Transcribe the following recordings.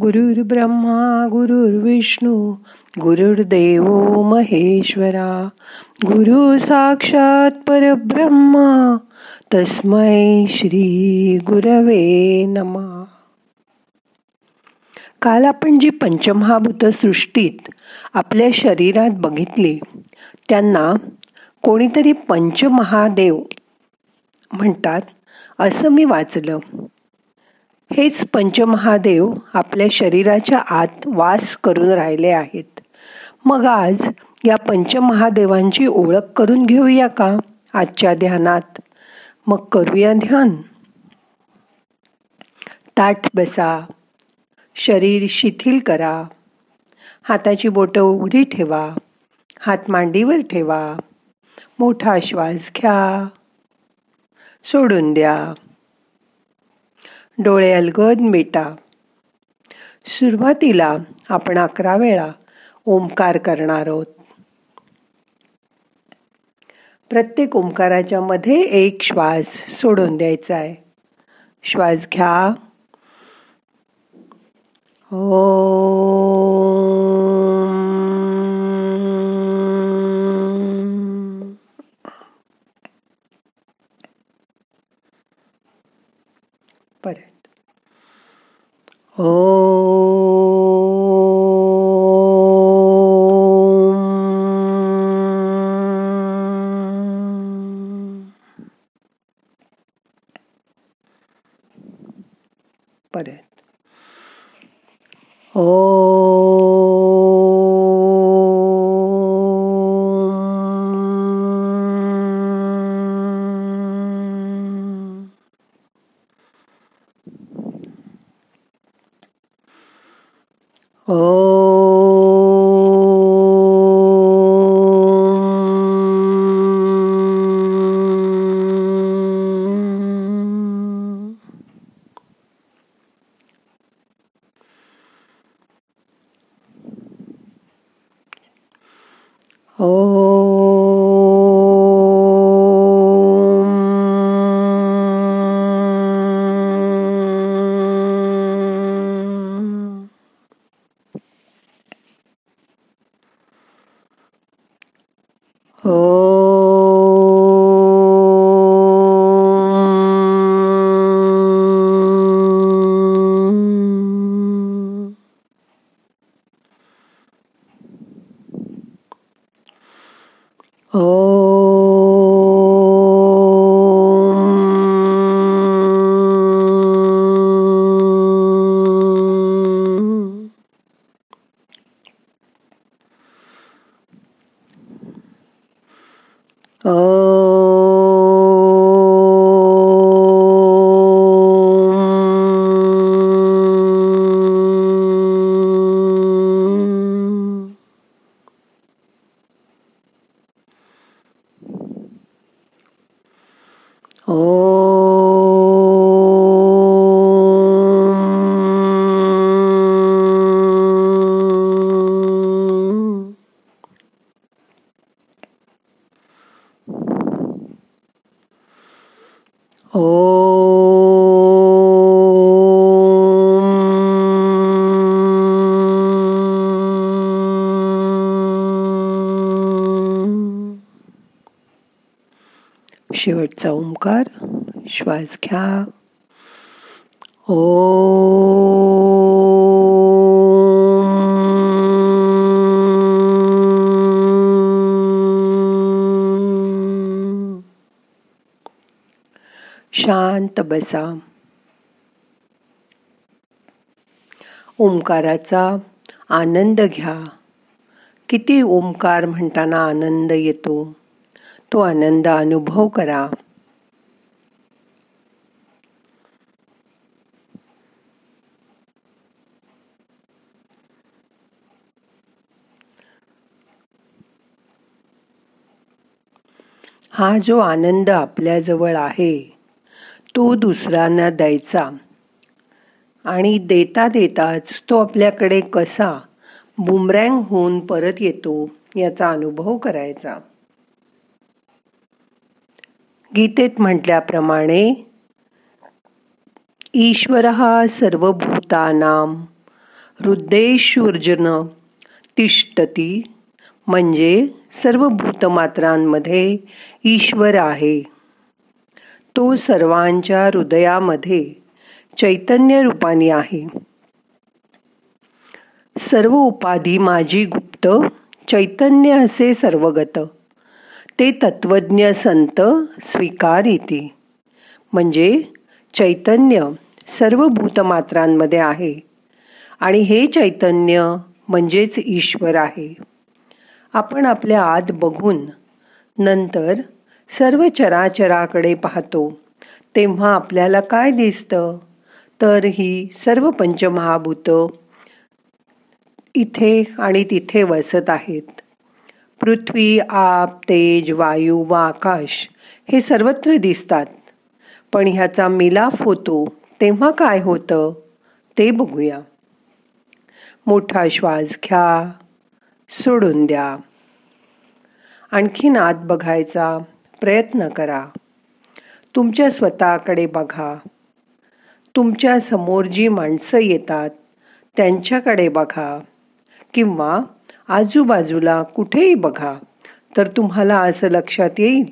गुरुर् ब्रह्मा गुरुर्विष्णू गुरुर्देव महेश्वरा गुरु साक्षात परब्रह्मा तस्मै श्री गुरवे नमा. काल आपण जी पंचमहाभूत सृष्टीत आपल्या शरीरात बघितली त्यांना कोणीतरी पंचमहादेव म्हणतात असं मी वाचलं. हेच पंचमहादेव आपल्या शरीराच्या आत वास करून राहिले आहेत. मग आज या पंचमहादेवांची ओळख करून घेऊया का आजच्या ध्यानात? मग करूया ध्यान. ताठ बसा शरीर शिथिल करा हाताची बोटं उघडी ठेवा हात मांडीवर ठेवा मोठा श्वास घ्या सोडून द्या. डोळे अलगद मिटा. सुरुवातीला आपण अकरा वेळा ओंकार करणार आहोत. प्रत्येक ओंकाराच्या मध्ये एक श्वास सोडून द्यायचा आहे. श्वास घ्या. ओ ओ Oh. Oh. Oh. शेवटचा ओंकार श्वास घ्या. ओ शांत बसा. ओंकाराचा आनंद घ्या. किती ओंकार म्हणताना आनंद येतो. तो आनंद अनुभव करा. हा जो आनंद आपल्याजवळ आहे तो दुसऱ्यांना द्यायचा. आणि देता देताच तो आपल्याकडे कसा बुमरँग होऊन परत येतो याचा अनुभव करायचा. गीतेत म्हटल्याप्रमाणे ईश्वर सर्वभूतानाम हृदयेश्वर्जन तिष्ठती म्हणजे सर्व भूतमात्रांमध्ये ईश्वर आहे. तो सर्वांच्या हृदयामध्ये चैतन्य रूपाने आहे. सर्व उपाधी माझी गुप्त चैतन्य असे सर्वगत. ते तत्वज्ञ संत स्वीकारिती. म्हणजे चैतन्य सर्व भूतमात्रांमध्ये आहे. आणि हे चैतन्य म्हणजेच ईश्वर आहे. आपण आपल्या आत बघून नंतर सर्व चराचराकडे पाहतो तेव्हा आपल्याला काय दिसतं? तर ही सर्व पंचमहाभूत इथे आणि तिथे वसत आहेत. पृथ्वी आप तेज वायू व आकाश हे सर्वत्र दिसतात. पण ह्याचा मिलाफ होतो तेव्हा काय होतं ते बघूया. मोठा श्वास घ्या सोडून द्या. आणखीन आत बघायचा प्रयत्न करा. तुमच्या स्वतःकडे बघा. तुमच्यासमोर जी माणसं येतात त्यांच्याकडे बघा किंवा आजूबाजूला कुठेही बघा तर तुम्हाला असं लक्षात येईल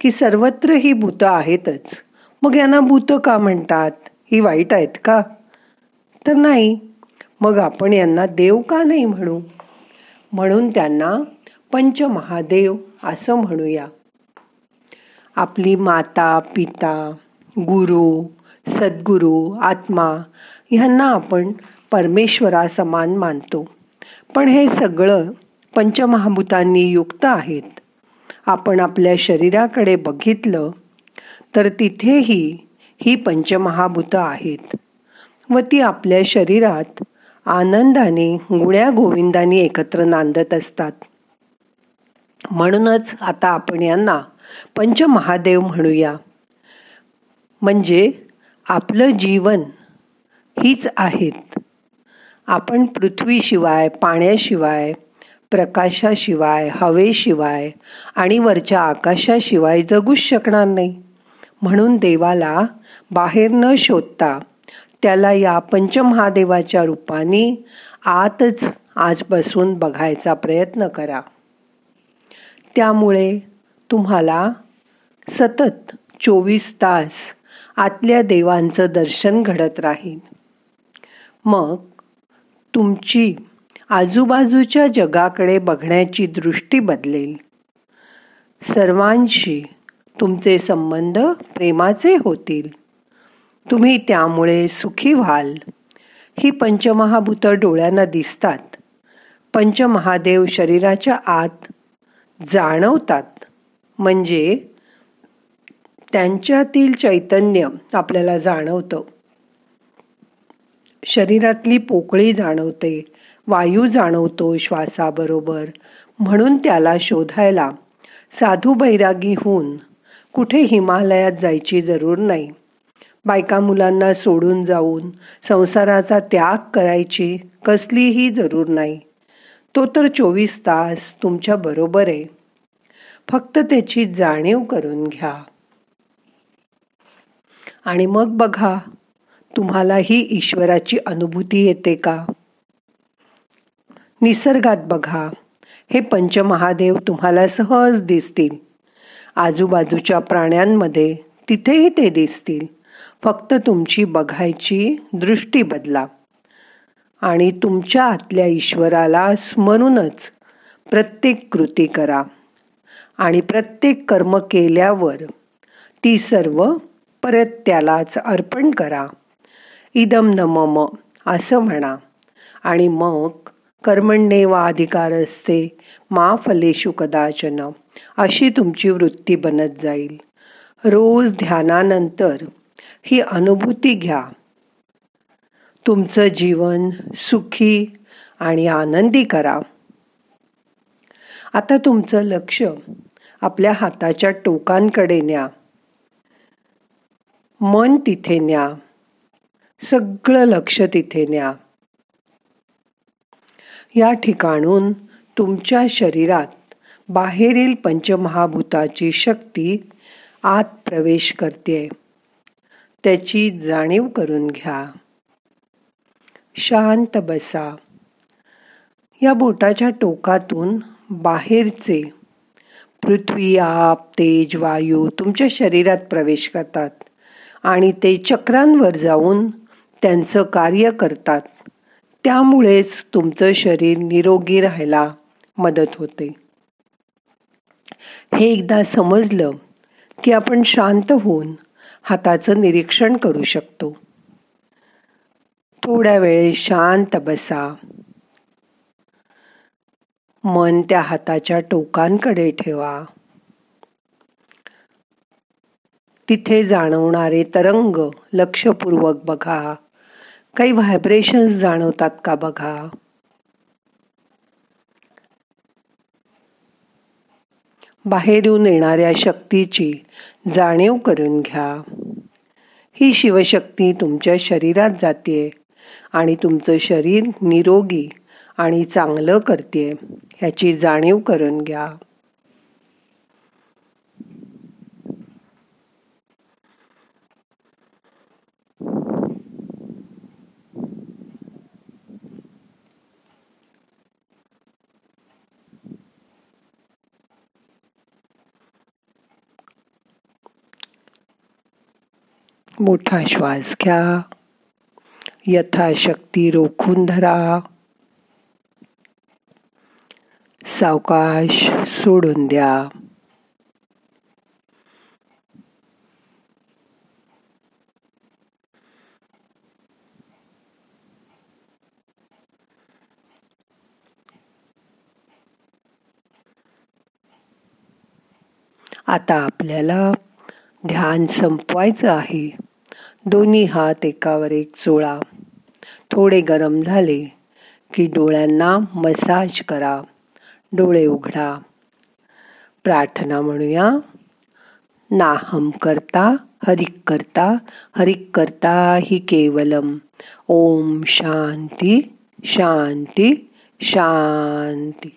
की सर्वत्र ही भूतं आहेतच. मग यांना भूतं का म्हणतात? ही वाईट आहेत का? तर नाही. मग आपण यांना देव का नाही म्हणू? म्हणून त्यांना पंचमहादेव असं म्हणूया. आपली माता पिता गुरु सद्गुरू आत्मा ह्यांना आपण परमेश्वरा समान मानतो. पण हे सगळं पंचमहाभूतांनी युक्त आहेत. आपण आपल्या शरीराकडे बघितलं तर तिथेही ही पंचमहाभूत आहेत. व ती आपल्या शरीरात आनंदाने गुण्या गोविंदाने एकत्र नांदत असतात. म्हणूनच आता आपण यांना पंचमहादेव म्हणूया. म्हणजे आपलं जीवन हीच आहेत. आपण पृथ्वीशिवाय पाण्याशिवाय प्रकाशाशिवाय हवेशिवाय आणि वरच्या आकाशाशिवाय जगूच शकणार नाही. म्हणून देवाला बाहेर न शोधता त्याला या पंचमहादेवाच्या रूपाने आतच आजपासून बघायचा प्रयत्न करा. त्यामुळे तुम्हाला सतत चोवीस तास आतल्या देवांचं दर्शन घडत राहील. मग तुमची आजूबाजूच्या जगाकडे बघण्याची दृष्टी बदलेल. सर्वांशी तुमचे संबंध प्रेमाचे होतील. तुम्ही त्यामुळे सुखी व्हाल. ही पंचमहाभूत डोळ्यांना दिसतात. पंचमहादेव शरीराच्या आत जाणवतात. म्हणजे त्यांच्यातील चैतन्य आपल्याला जाणवतं. शरीरातली पोकळी जाणवते वायू जाणवतो श्वासाबरोबर. म्हणून त्याला शोधायला साधू बैरागी होऊन कुठे हिमालयात जायची जरूर नाही. बायका मुलांना सोडून जाऊन संसाराचा त्याग करायची कसलीही जरूर नाही. तो तर चोवीस तास तुमच्या बरोबर आहे. फक्त त्याची जाणीव करून घ्या. आणि मग बघा तुम्हाला ही ईश्वराची अनुभूती येते का? निसर्गात बघा. हे पंचमहादेव तुम्हाला सहज दिसतील. आजूबाजूच्या प्राण्यांमध्ये तिथेही ते दिसतील. फक्त तुमची बघायची दृष्टी बदला. आणि तुमच्या आतल्या ईश्वराला स्मरूनच प्रत्येक कृती करा. आणि प्रत्येक कर्म केल्यावर ती सर्व परत त्यालाच अर्पण करा. इदम न मम असं म्हणा. आणि मग कर्मण्येव अधिकार असते मा फलेशु कदाचन अशी तुमची वृत्ती बनत जाईल. रोज ध्यानानंतर ही अनुभूती घ्या. तुमचं जीवन सुखी आणि आनंदी करा. आता तुमचं लक्ष आपल्या हाताच्या टोकांकडे न्या. मन तिथे न्या. सगळं लक्ष तिथे न्या. या ठिकाणून तुमच्या शरीरात बाहेरील पंचमहाभूताची शक्ती आत प्रवेश करते. त्याची जाणीव करून घ्या. शांत बसा. या बोटाच्या टोकातून बाहेरचे पृथ्वी आप तेज वायू तुमच्या शरीरात प्रवेश करतात आणि ते चक्रांवर जाऊन त्यांचं कार्य करतात. त्यामुळेच तुमचं शरीर निरोगी राहायला मदत होते. हे एकदा समजलं की आपण शांत होऊन हाताचं निरीक्षण करू शकतो. थोड्या वेळ शांत बसा. मन त्या हाताच्या टोकांकडे ठेवा. तिथे जाणवणारे तरंग लक्षपूर्वक बघा. काही व्हायब्रेशन्स जाणवतात का बघा? बाहेरून येणाऱ्या शक्तीची जाणीव करून घ्या. ही शिवशक्ती तुमच्या शरीरात जाते आणि तुमचं शरीर निरोगी आणि चांगलं करते ह्याची जाणीव करून घ्या. मोठा श्वास घ्या. यथाशक्ती रोखून धरा. सावकाश सोडून द्या. आता आपल्याला ध्यान संपवायचं आहे. दोन्ही हात एकावर एक चोळा. थोडे गरम झाले की डोळ्यांना मसाज करा. डोळे उघडा. प्रार्थना म्हणूया. नाहम करता हरिक करता हरिक करता हि केवलम. ओम शांती शांती शांती.